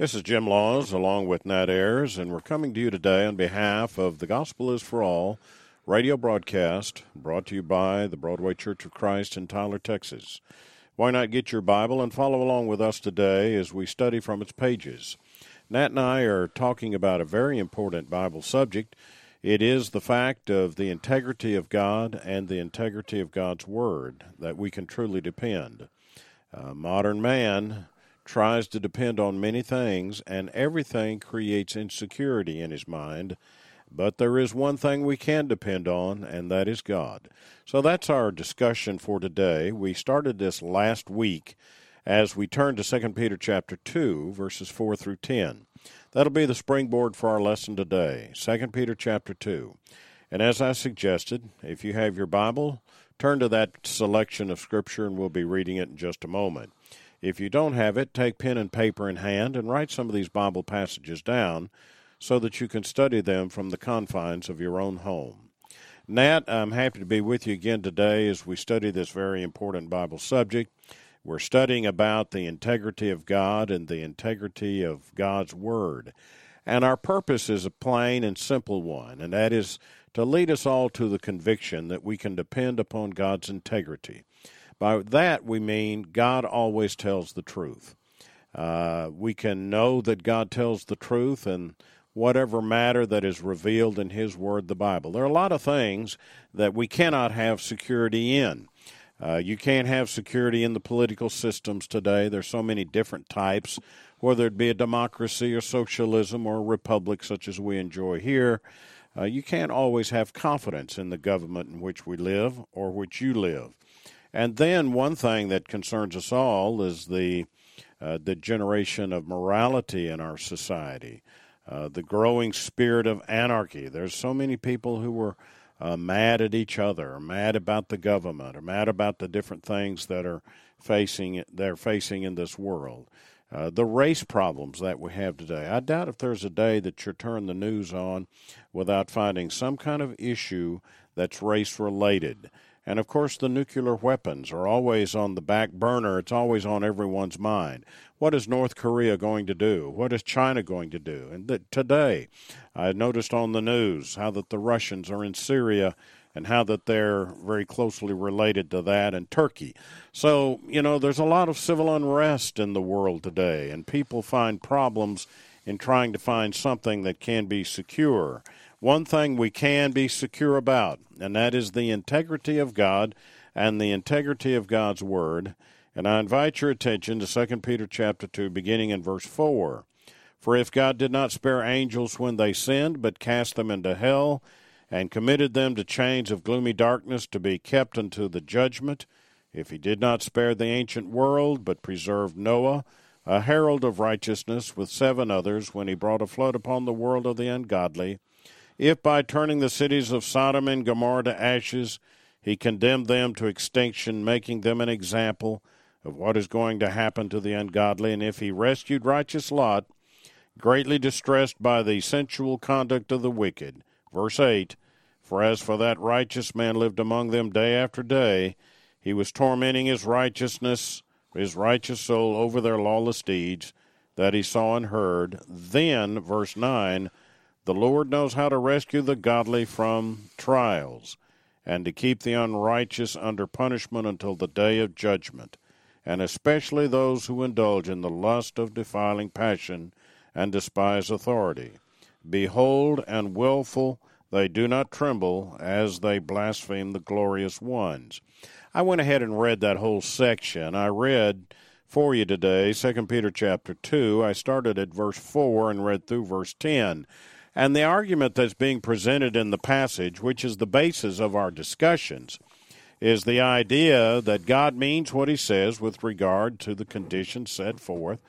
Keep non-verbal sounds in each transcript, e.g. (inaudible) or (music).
This is Jim Laws along with Nat Ayers, and we're coming to you today on behalf of The Gospel is for All radio broadcast brought to you by the Broadway Church of Christ in Tyler, Texas. Why not get your Bible and follow along with us today as we study from its pages? Nat and I are talking about a very important Bible subject. It is the fact of the integrity of God and the integrity of God's Word that we can truly depend. Uh, modern man tries to depend on many things, and everything creates insecurity in his mind. But there is one thing we can depend on, and that is God. So that's our discussion for today. We started this last week as we turn to 2 Peter chapter 2, verses 4 through 10. That'll be the springboard for our lesson today, 2 Peter chapter 2. And as I suggested, if you have your Bible, turn to that selection of Scripture, and we'll be reading it in just a moment. If you don't have it, take pen and paper in hand and write some of these Bible passages down so that you can study them from the confines of your own home. Nat, I'm happy to be with you again today as we study this very important Bible subject. We're studying about the integrity of God and the integrity of God's Word. And our purpose is a plain and simple one, and that is to lead us all to the conviction that we can depend upon God's integrity. By that, we mean God always tells the truth. Uh, we can know that God tells the truth and whatever matter that is revealed in His Word, the Bible. There are a lot of things that we cannot have security in. Uh, you can't have security in the political systems today. There's so many different types, whether it be a democracy or socialism or a republic such as we enjoy here. Uh, you can't always have confidence in the government in which we live or which you live. And then one thing that concerns us all is the uh, the generation of morality in our society, uh, the growing spirit of anarchy. There's so many people who are uh, mad at each other, or mad about the government, or mad about the different things that are facing they're facing in this world. Uh, the race problems that we have today. I doubt if there's a day that you turn the news on without finding some kind of issue that's race related. And of course, the nuclear weapons are always on the back burner. It's always on everyone's mind. What is North Korea going to do? What is China going to do? And that today, I noticed on the news how that the Russians are in Syria and how that they're very closely related to that and Turkey. So, you know, there's a lot of civil unrest in the world today, and people find problems in trying to find something that can be secure. One thing we can be secure about, and that is the integrity of God and the integrity of God's word. And I invite your attention to 2 Peter chapter 2 beginning in verse 4. For if God did not spare angels when they sinned, but cast them into hell, and committed them to chains of gloomy darkness to be kept unto the judgment, if he did not spare the ancient world, but preserved Noah, a herald of righteousness, with seven others, when he brought a flood upon the world of the ungodly, if by turning the cities of Sodom and Gomorrah to ashes, he condemned them to extinction, making them an example of what is going to happen to the ungodly, and if he rescued righteous Lot, greatly distressed by the sensual conduct of the wicked. Verse 8 For as for that righteous man lived among them day after day, he was tormenting his righteousness, his righteous soul over their lawless deeds that he saw and heard. Then, verse 9, the Lord knows how to rescue the godly from trials, and to keep the unrighteous under punishment until the day of judgment, and especially those who indulge in the lust of defiling passion and despise authority. Behold, and wilful, they do not tremble as they blaspheme the glorious ones. I went ahead and read that whole section. I read for you today 2 Peter chapter 2. I started at verse 4 and read through verse 10. And the argument that's being presented in the passage, which is the basis of our discussions, is the idea that God means what he says with regard to the conditions set forth,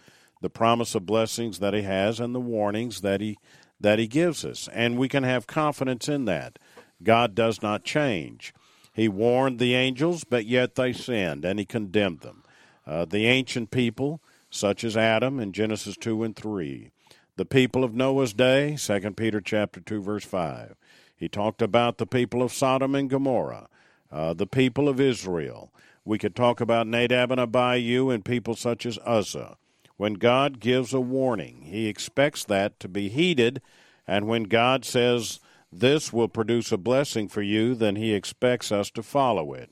the promise of blessings that he has, and the warnings that he that he gives us. And we can have confidence in that. God does not change. He warned the angels, but yet they sinned, and he condemned them. Uh, the ancient people, such as Adam in Genesis 2 and 3, the people of Noah's day, 2 Peter chapter 2 verse 5. He talked about the people of Sodom and Gomorrah, uh, the people of Israel. We could talk about Nadab and Abihu and people such as Uzzah. when God gives a warning. He expects that to be heeded, and when God says this will produce a blessing for you, then He expects us to follow it.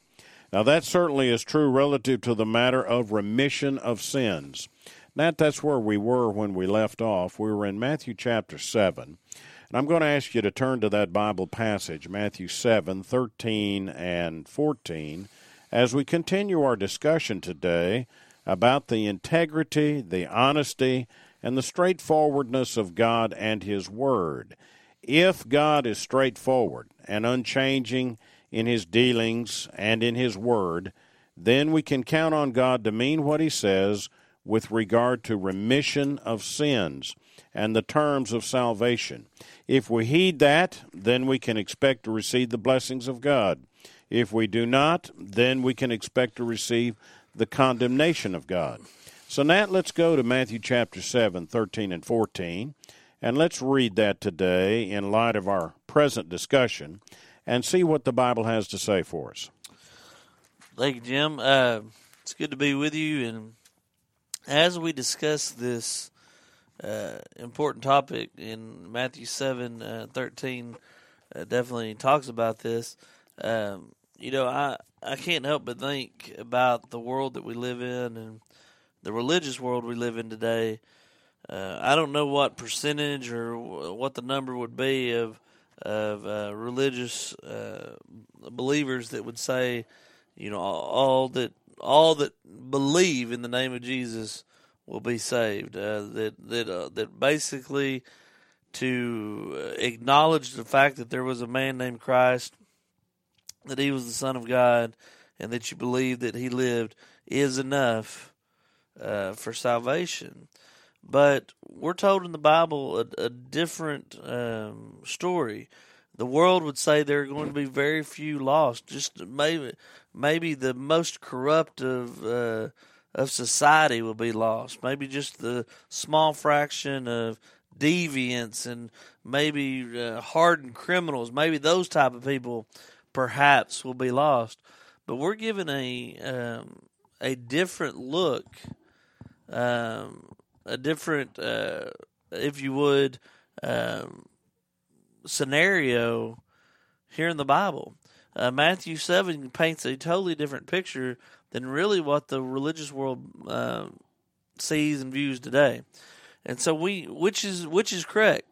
Now, that certainly is true relative to the matter of remission of sins. That, that's where we were when we left off. We were in Matthew chapter 7. And I'm going to ask you to turn to that Bible passage, Matthew 7, 13 and 14, as we continue our discussion today about the integrity, the honesty, and the straightforwardness of God and His Word. If God is straightforward and unchanging in His dealings and in His Word, then we can count on God to mean what He says with regard to remission of sins and the terms of salvation. If we heed that, then we can expect to receive the blessings of God. If we do not, then we can expect to receive the condemnation of God. So now let's go to Matthew chapter 7, 13 and 14, and let's read that today in light of our present discussion and see what the Bible has to say for us. Thank you, Jim. Uh, it's good to be with you. And as we discuss this uh, important topic in Matthew 7 uh, 13, uh, definitely talks about this. Um, you know, I, I can't help but think about the world that we live in and the religious world we live in today. Uh, I don't know what percentage or what the number would be of of uh, religious uh, believers that would say, you know, all that all that believe in the name of Jesus will be saved. Uh, that that uh, that basically to acknowledge the fact that there was a man named Christ, that he was the Son of God, and that you believe that he lived is enough uh, for salvation. But we're told in the Bible a, a different um, story. The world would say there are going to be very few lost. Just maybe, maybe the most corrupt of uh, of society will be lost. Maybe just the small fraction of deviants and maybe uh, hardened criminals. Maybe those type of people, perhaps, will be lost. But we're given a um, a different look um, a different, uh, if you would, um, scenario here in the Bible. Uh, Matthew 7 paints a totally different picture than really what the religious world uh, sees and views today. And so we, which is which is correct?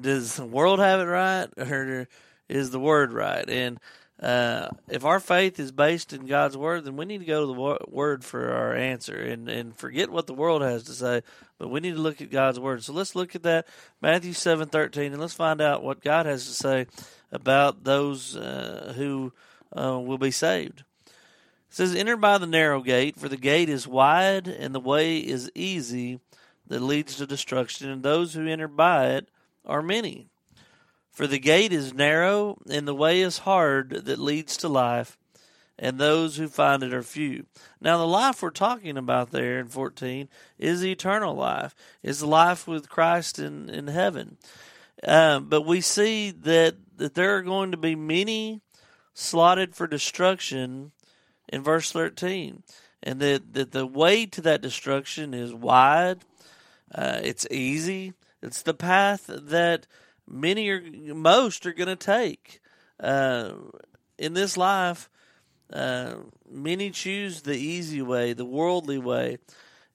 Does the world have it right, or is the word right? And uh, if our faith is based in God's word, then we need to go to the word for our answer and, and forget what the world has to say, but we need to look at God's word. So let's look at that Matthew seven thirteen, and let's find out what God has to say about those uh, who uh, will be saved. It says, "Enter by the narrow gate, for the gate is wide and the way is easy that leads to destruction, and those who enter by it are many." For the gate is narrow and the way is hard that leads to life, and those who find it are few. Now, the life we're talking about there in 14 is eternal life, is life with Christ in, in heaven. Um, but we see that, that there are going to be many slotted for destruction in verse 13, and that, that the way to that destruction is wide, uh, it's easy, it's the path that many or most are going to take uh, in this life. Uh, many choose the easy way, the worldly way,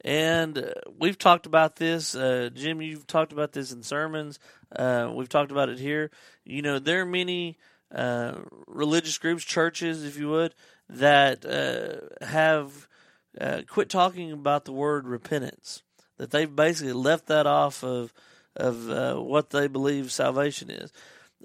and uh, we've talked about this. Uh, Jim, you've talked about this in sermons. Uh, we've talked about it here. You know, there are many uh, religious groups, churches, if you would, that have quit talking about the word repentance. That they've basically left that off of of uh, what they believe salvation is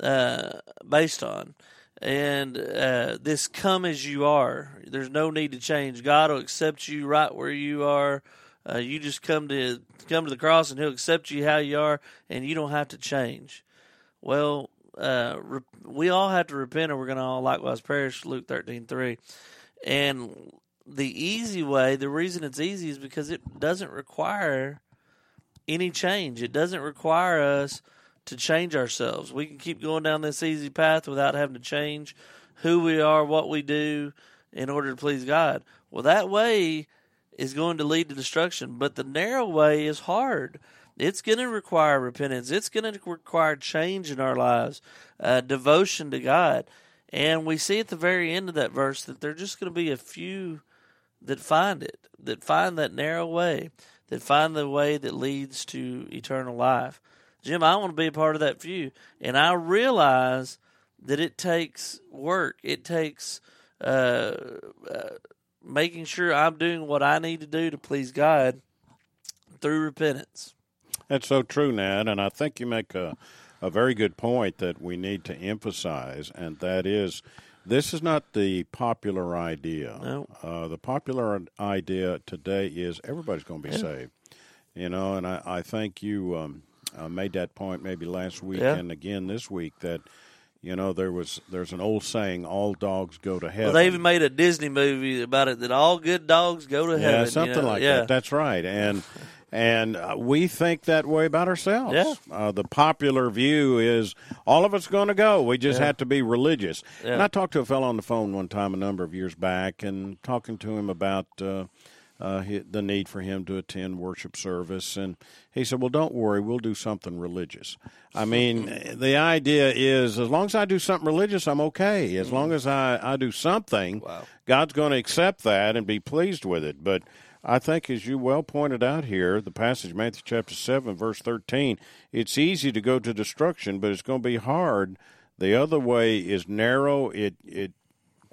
uh, based on. And uh, this come as you are. There's no need to change. God will accept you right where you are. Uh, you just come to come to the cross, and He'll accept you how you are, and you don't have to change. Well, uh, re- we all have to repent, or we're going to all likewise perish. Luke thirteen three, and the easy way. The reason it's easy is because it doesn't require any change. It doesn't require us to change ourselves. We can keep going down this easy path without having to change who we are, what we do in order to please God. Well, that way is going to lead to destruction. But the narrow way is hard. It's going to require repentance. It's going to require change in our lives, uh, devotion to God. And we see at the very end of that verse that there are just going to be a few that find it, that find that narrow way, that find the way that leads to eternal life. Jim, I want to be a part of that few. And I realize that it takes work. It takes uh, uh, making sure I'm doing what I need to do to please God through repentance. That's so true, Nat. And I think you make a, a very good point that we need to emphasize, and that is this is not the popular idea. No. Uh, the popular idea today is everybody's going to be Yeah. saved. You know, and I, I think you um, uh, made that point maybe last week Yeah. and again this week that you know there was there's an old saying all dogs go to heaven. Well, they even made a Disney movie about it that all good dogs go to heaven. yeah, you something know? like yeah. that. That's right, and (laughs) and uh, we think that way about ourselves. Yeah. Uh, the popular view is all of us going to go. We just Yeah. have to be religious. Yeah. And I talked to a fellow on the phone one time a number of years back, and talking to him about. Uh, uh, the need for him to attend worship service, and he said, "Well, don't worry, we'll do something religious." I mean, (laughs) the idea is, as long as I do something religious, I'm okay. As long as I, I do something, Wow. God's going to accept that and be pleased with it. But I think, as you well pointed out here, the passage, Matthew chapter 7, verse 13, it's easy to go to destruction, but it's going to be hard. The other way is narrow. It, it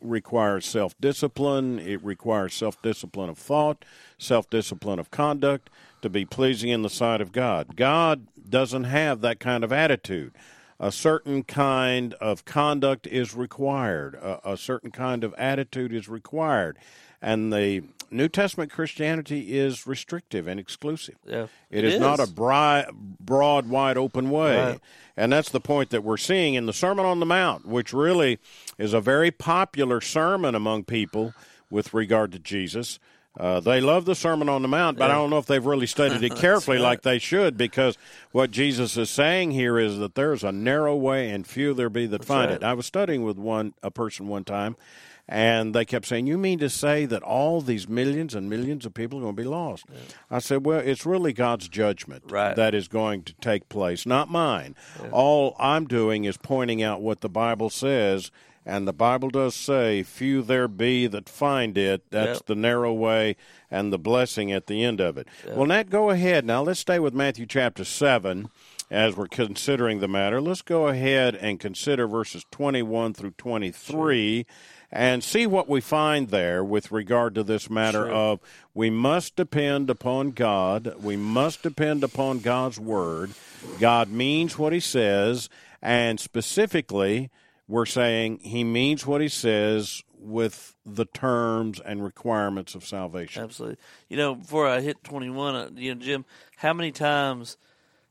requires self discipline, it requires self discipline of thought, self discipline of conduct to be pleasing in the sight of God. God doesn't have that kind of attitude. A certain kind of conduct is required, a, a certain kind of attitude is required. And the New Testament Christianity is restrictive and exclusive. Yeah. It is, not a bri- broad, wide open way. Right. And that's the point that we're seeing in the Sermon on the Mount, which really is a very popular sermon among people with regard to Jesus. Uh, they love the Sermon on the Mount, but I don't know if they've really studied it (laughs) carefully like they should, because what Jesus is saying here is that there's a narrow way, and few there be that find right. it. I was studying with one a person one time, and they kept saying, "You mean to say that all these millions and millions of people are going to be lost?" I said, "Well, it's really God's judgment Right. that is going to take place, not mine. All I'm doing is pointing out what the Bible says." And the Bible does say, "Few there be that find it." That's Yep. the narrow way and the blessing at the end of it. Well, Nat, go ahead now. Let's stay with Matthew chapter seven as we're considering the matter. Let's go ahead and consider verses twenty-one through twenty-three. And see what we find there with regard to this matter Sure. of we must depend upon God. We must depend upon God's word. God means what he says. And specifically, we're saying he means what he says with the terms and requirements of salvation. Absolutely. You know, before I hit 21, uh, you know, Jim, how many times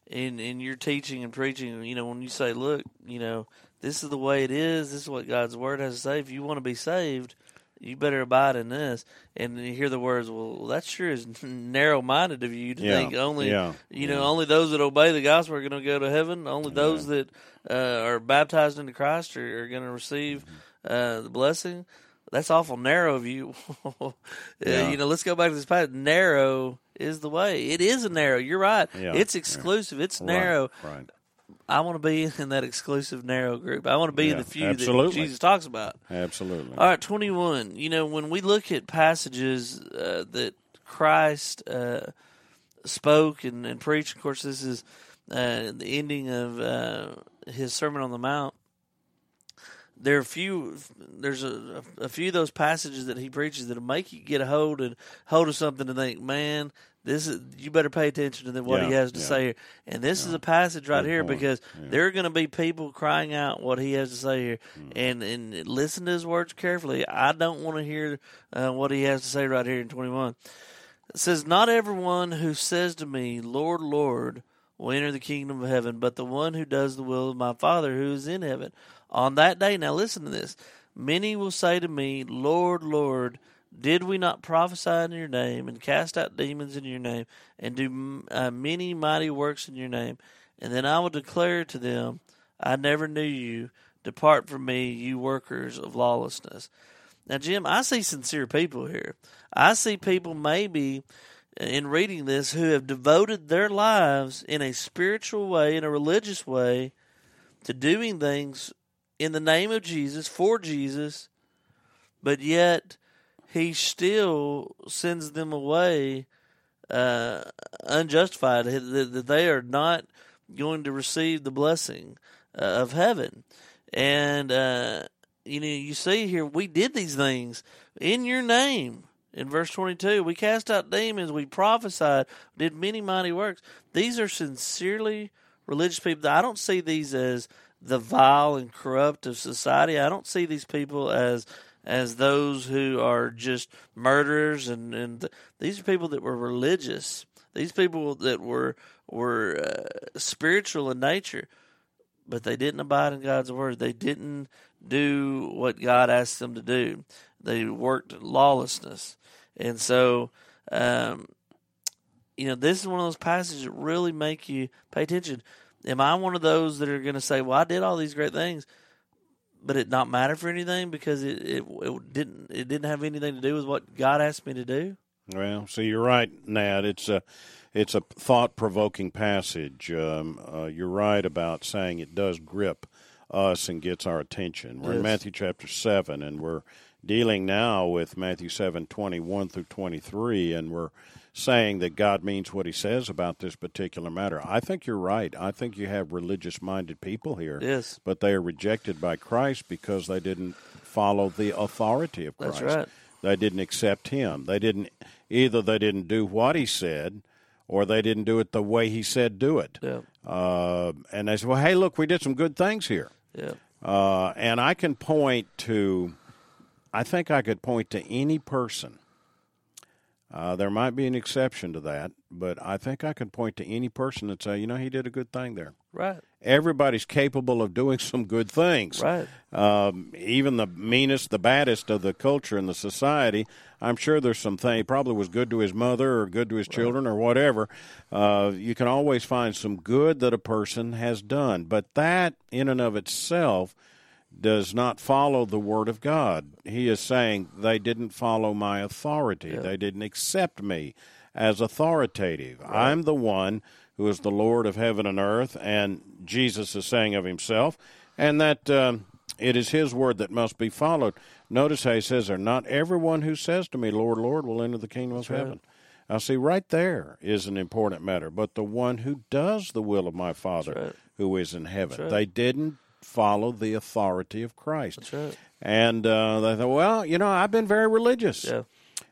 in in your teaching and preaching, you know, when you say, "Look, you know, this is the way it is. This is what God's word has to say. If you want to be saved, you better abide in this." And you hear the words, "Well, that sure is (laughs) narrow-minded of you to Yeah, think only, yeah, you know, only those that obey the gospel are going to go to heaven. Only those that uh, are baptized into Christ are, are going to receive uh, the blessing." That's awful narrow of you. (laughs) Uh, Yeah. You know, let's go back to this path. Narrow is the way. It is a narrow. You're right. Yeah, It's yeah. exclusive. It's Right, narrow. Right. I want to be in that exclusive narrow group. I want to be in the few absolutely. that Jesus talks about. Absolutely. All right, 21. You know, when we look at passages uh, that Christ uh, spoke and, and preached, of course, this is uh, the ending of uh, his Sermon on the Mount. There are a few. There's a, a few of those passages that he preaches that'll make you get a hold and hold of something and think, man, this is you better pay attention to what he has to yeah. say here. And this is a passage right Good here point. because Yeah. there are going to be people crying out what he has to say here, Hmm. and and listen to his words carefully. I don't want to hear uh, what he has to say right here in twenty one. It says, "Not everyone who says to me, Lord, Lord." Will enter the kingdom of heaven, but the one who does the will of my Father who is in heaven. On that day, now listen to this. Many will say to me, Lord, Lord, did we not prophesy in your name and cast out demons in your name and do uh, many mighty works in your name? And then I will declare to them, I never knew you. Depart from me, you workers of lawlessness. Now, Jim, I see sincere people here. I see people maybe in reading this who have devoted their lives in a spiritual way, in a religious way, to doing things in the name of Jesus, for Jesus, but yet he still sends them away uh, unjustified, that they are not going to receive the blessing uh, of heaven. And, uh, you know, you see here, we did these things in your name. In verse 22, we cast out demons, we prophesied, did many mighty works. These are sincerely religious people. I don't see these as the vile and corrupt of society. I don't see these people as as those who are just murderers and and th- these are people that were religious. These people that were were uh, spiritual in nature but they didn't abide in God's word. They didn't do what God asked them to do. They worked lawlessness. And so, um, you know, this is one of those passages that really make you pay attention. Am I one of those that are going to say, well, I did all these great things, but it not matter for anything because it, it, it didn't it didn't have anything to do with what God asked me to do? Well, so you're right, Nat. It's a it's a thought provoking passage. Um, uh, you're right about saying it does grip us and gets our attention. We're yes. in Matthew chapter 7, and we're dealing now with Matthew 7 21 through 23, and we're saying that God means what he says about this particular matter. I think you're right. I think you have religious minded people here. Yes. But they are rejected by Christ because they didn't follow the authority of Christ. That's right. They didn't accept him. They didn't either they didn't do what he said or they didn't do it the way he said do it. Yeah. Uh, and they said, well, hey, look, we did some good things here. Yeah. Uh, and I can point to, I think I could point to any person. Uh, there might be an exception to that, but I think I could point to any person and say, you know, he did a good thing there. Right. Everybody's capable of doing some good things. Right. Um, even the meanest, the baddest of the culture and the society I'm sure there's some thing. He probably was good to his mother or good to his children or whatever. Uh, you can always find some good that a person has done, but that in and of itself does not follow the word of God. He is saying they didn't follow my authority. Yeah. They didn't accept me as authoritative. Right. I'm the one who is the Lord of heaven and earth, and Jesus is saying of himself, and that um, it is his word that must be followed. Notice how he says there, not everyone who says to me, Lord, Lord, will enter the kingdom of That's heaven. Right. Now, see, right there is an important matter. But the one who does the will of my Father right. who is in heaven, they didn't follow the authority of Christ. That's right. And uh, they thought, well, you know, I've been very religious. Yeah.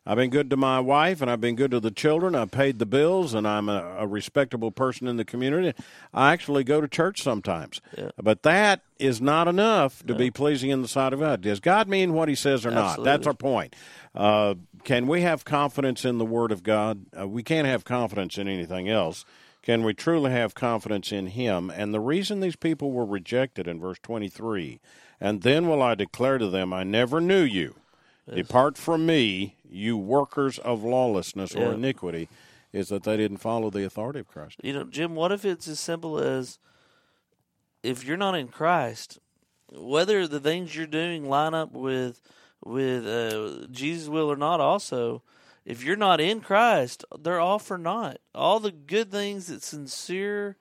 I've been good to my wife and I've been good to the children. I've paid the bills and I'm a, a respectable person in the community. I actually go to church sometimes. Yeah. But that is not enough to be pleasing in the sight of God. Does God mean what he says or Absolutely. not? That's our point. Uh, can we have confidence in the Word of God? Uh, we can't have confidence in anything else. Can we truly have confidence in Him? And the reason these people were rejected in verse 23 and then will I declare to them, I never knew you. Yes. Depart from me, you workers of lawlessness or iniquity, is that they didn't follow the authority of Christ. You know, Jim, what if it's as simple as if you're not in Christ, whether the things you're doing line up with with uh, Jesus' will or not, also, if you're not in Christ, they're all for naught. All the good things that sincere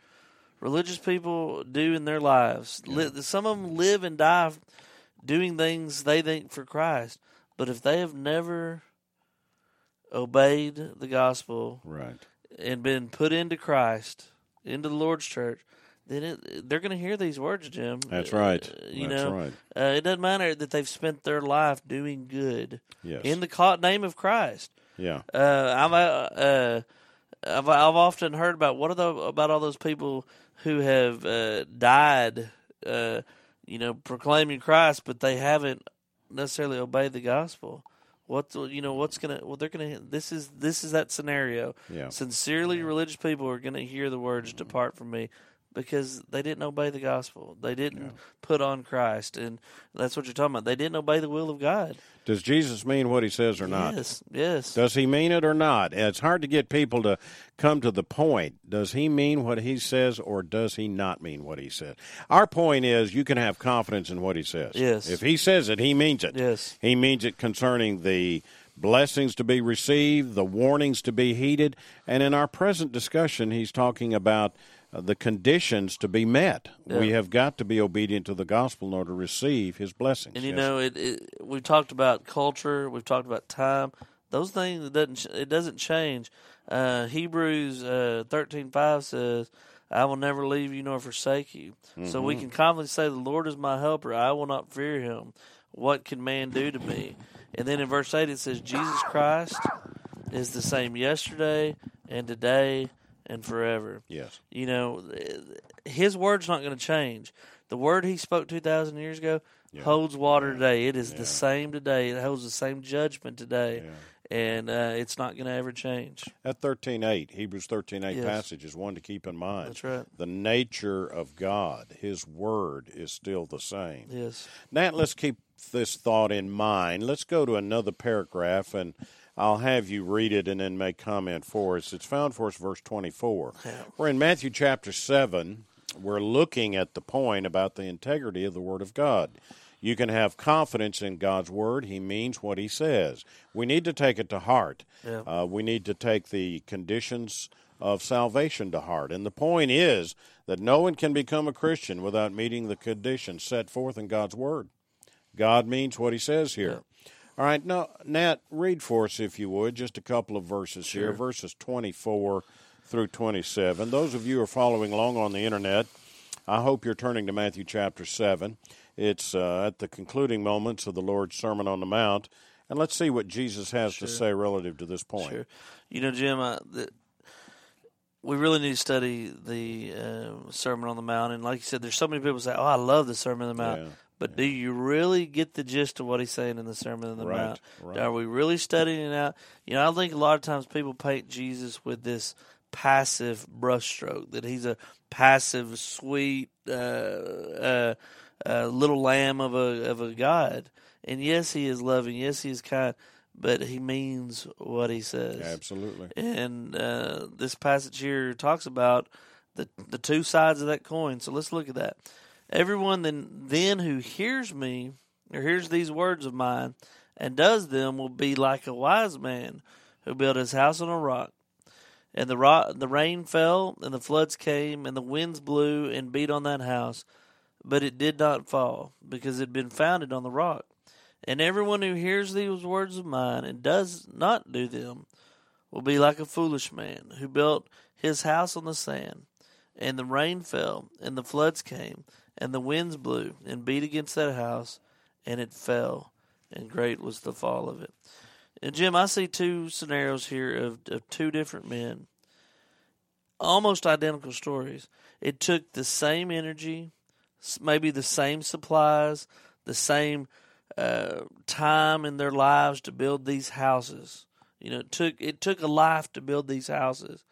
religious people do in their lives, yeah. some of them live and die doing things they think for Christ. But if they have never obeyed the gospel right. and been put into Christ, into the Lord's church, then it, they're going to hear these words, Jim. That's right. Uh, you That's know, right. Uh, it doesn't matter that they've spent their life doing good yes. in the name of Christ. Yeah. Uh, I'm, uh, uh, I've, I've often heard about what are the, about all those people who have uh, died, uh, you know, proclaiming Christ, but they haven't necessarily obeyed the gospel. What you know? What's gonna? Well, they're gonna. This is this is that scenario. Yeah. Sincerely yeah. religious people are gonna hear the words "Depart from me." Because they didn't obey the gospel. They didn't put on Christ, and that's what you're talking about. They didn't obey the will of God. Does Jesus mean what he says or not? Yes, yes. Does he mean it or not? It's hard to get people to come to the point. Does he mean what he says or does he not mean what he says? Our point is you can have confidence in what he says. Yes. If he says it, he means it. Yes. He means it concerning the blessings to be received, the warnings to be heeded, and in our present discussion, he's talking about the conditions to be met. We have got to be obedient to the gospel in order to receive his blessings. And you Yes. know, it, it. We've talked about culture. We've talked about time. Those things it doesn't. It doesn't change. Uh, Hebrews uh, thirteen five says, "I will never leave you nor forsake you." So we can confidently say, "The Lord is my helper. I will not fear him. What can man do to me?" And then in verse eight it says, "Jesus Christ is the same yesterday and today and forever." yes. You know, his word's not going to change. The word he spoke 2,000 years ago holds water today. It is the same today. It holds the same judgment today. And uh, it's not going to ever change. That thirteen eight, Hebrews thirteen eight Yes. passage is one to keep in mind. That's right. The nature of God, His Word, is still the same. Yes. Nat, let's keep this thought in mind. Let's go to another paragraph, and I'll have you read it and then make comment for us. It's found for us, verse 24. We're in Matthew chapter 7. We're looking at the point about the integrity of the Word of God. You can have confidence in God's Word. He means what He says. We need to take it to heart. Yeah. Uh, we need to take the conditions of salvation to heart. And the point is that no one can become a Christian without meeting the conditions set forth in God's Word. God means what he says here. All right, now, Nat, read for us, if you would, just a couple of verses here, verses 24 through 27. Those of you who are following along on the internet, I hope you're turning to Matthew chapter 7. It's uh, at the concluding moments of the Lord's Sermon on the Mount. And let's see what Jesus has to say relative to this point. Sure. You know, Jim, I, the, we really need to study the uh, Sermon on the Mount. And like you said, there's so many people say, "Oh, I love the Sermon on the Mount," Yeah, but do you really get the gist of what he's saying in the Sermon on the Right, Mount? right. Are we really studying it out? You know, I think a lot of times people paint Jesus with this passive brushstroke that he's a passive, sweet uh, uh, uh, little lamb of a of a God. And yes, he is loving. Yes, he is kind. But he means what he says. Absolutely. And uh, this passage here talks about the the two sides of that coin. So let's look at that. Everyone then then who hears me or hears these words of mine and does them will be like a wise man who built his house on a rock. And the rock, the rain fell, and the floods came, and the winds blew and beat on that house, but it did not fall, because it had been founded on the rock. And everyone who hears these words of mine and does not do them will be like a foolish man who built his house on the sand. And the rain fell, and the floods came, and the winds blew and beat against that house, and it fell, and great was the fall of it. And Jim, I see two scenarios here of, of two different men, almost identical stories. It took the same energy, maybe the same supplies, the same uh, time in their lives to build these houses. You know, it took it took a life to build these houses.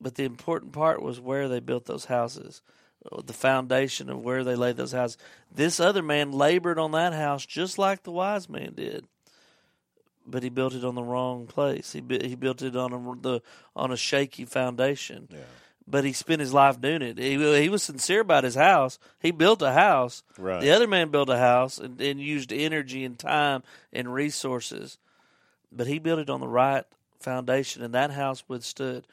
But the important part was where they built those houses, the foundation of where they laid those houses. This other man labored on that house just like the wise man did, but he built it on the wrong place. He he built it on a the on a shaky foundation. Yeah. But he spent his life doing it. He he was sincere about his house. He built a house. Right. The other man built a house and, and used energy and time and resources, but he built it on the right foundation, and that house withstood.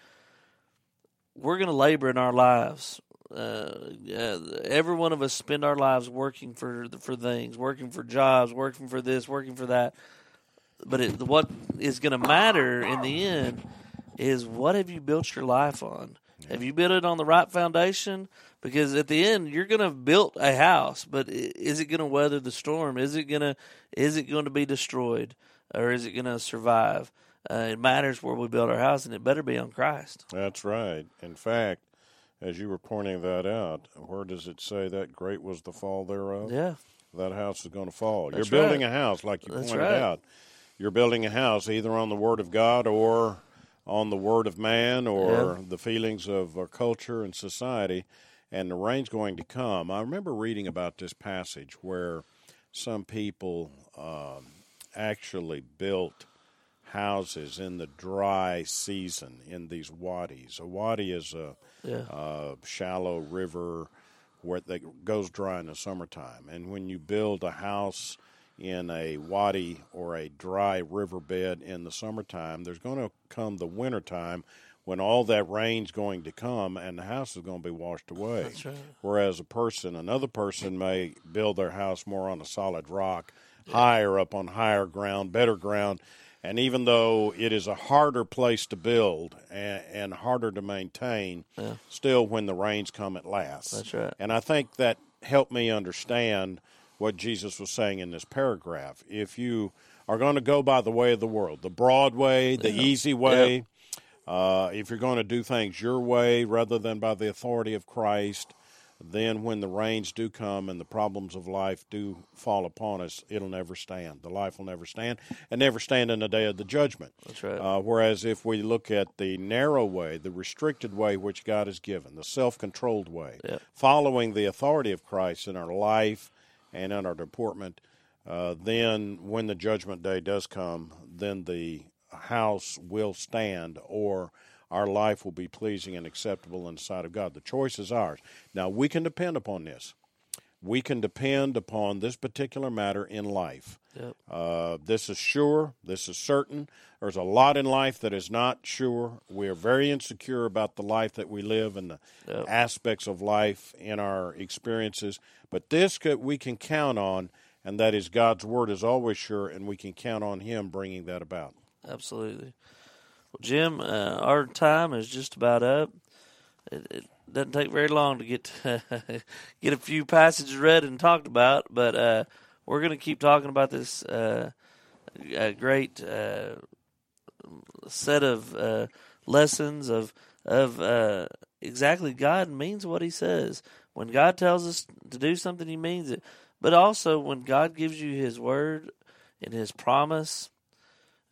We're going to labor in our lives. Uh, uh, every one of us spend our lives working for for things, working for jobs, working for this, working for that. But it, what is going to matter in the end is what have you built your life on? Have you built it on the right foundation? Because at the end, you're going to have built a house, but is it going to weather the storm? Is it going to is it going to be destroyed, or is it going to survive? Uh, it matters where we build our house, and it better be on Christ. That's right. In fact, as you were pointing that out, where does it say that great was the fall thereof? Yeah, That house is going to fall. That's You're building right. a house, like you That's pointed right. out. You're building a house either on the Word of God or on the word of man or Yeah. the feelings of our culture and society, and the rain's going to come. I remember reading about this passage where some people um, actually built houses in the dry season in these wadis. A wadi is a, Yeah. a shallow river where that goes dry in the summertime, and when you build a house in a wadi or a dry riverbed in the summertime, there's going to come the wintertime when all that rain's going to come and the house is going to be washed away. That's right. Whereas a person, another person may build their house more on a solid rock, higher up on higher ground, better ground. And even though it is a harder place to build and, and harder to maintain, Yeah. still when the rains come, it lasts. That's right. And I think that helped me understand what Jesus was saying in this paragraph. If you are going to go by the way of the world, the broad way, the easy way, uh, if you're going to do things your way rather than by the authority of Christ, then when the rains do come and the problems of life do fall upon us, it'll never stand. The life will never stand and never stand in the day of the judgment. That's right. Uh, whereas if we look at the narrow way, the restricted way which God has given, the self controlled way, following the authority of Christ in our life and in our deportment, uh, then when the judgment day does come, then the house will stand or our life will be pleasing and acceptable in the sight of God. The choice is ours. Now, we can depend upon this. We can depend upon this particular matter in life. Yep. Uh, this is sure. This is certain. There's a lot in life that is not sure. We are very insecure about the life that we live and the Yep. aspects of life in our experiences. But this could, we can count on, and that is God's word is always sure, and we can count on Him bringing that about. Absolutely. Well, Jim, uh, our time is just about up. It, it doesn't take very long to get (laughs) get a few passages read and talked about, but uh, we're going to keep talking about this uh, great uh, set of uh, lessons of of uh, exactly God means what He says. When God tells us to do something, He means it. But also, when God gives you His word and His promise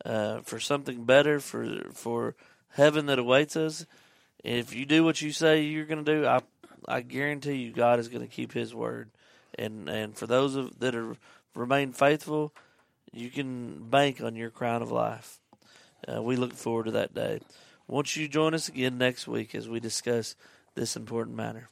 uh, for something better, for for heaven that awaits us, if you do what you say you're going to do, I I guarantee you, God is going to keep His word. And and for those of, that are remain faithful, you can bank on your crown of life. Uh, we look forward to that day. Won't you join us again next week as we discuss this important matter?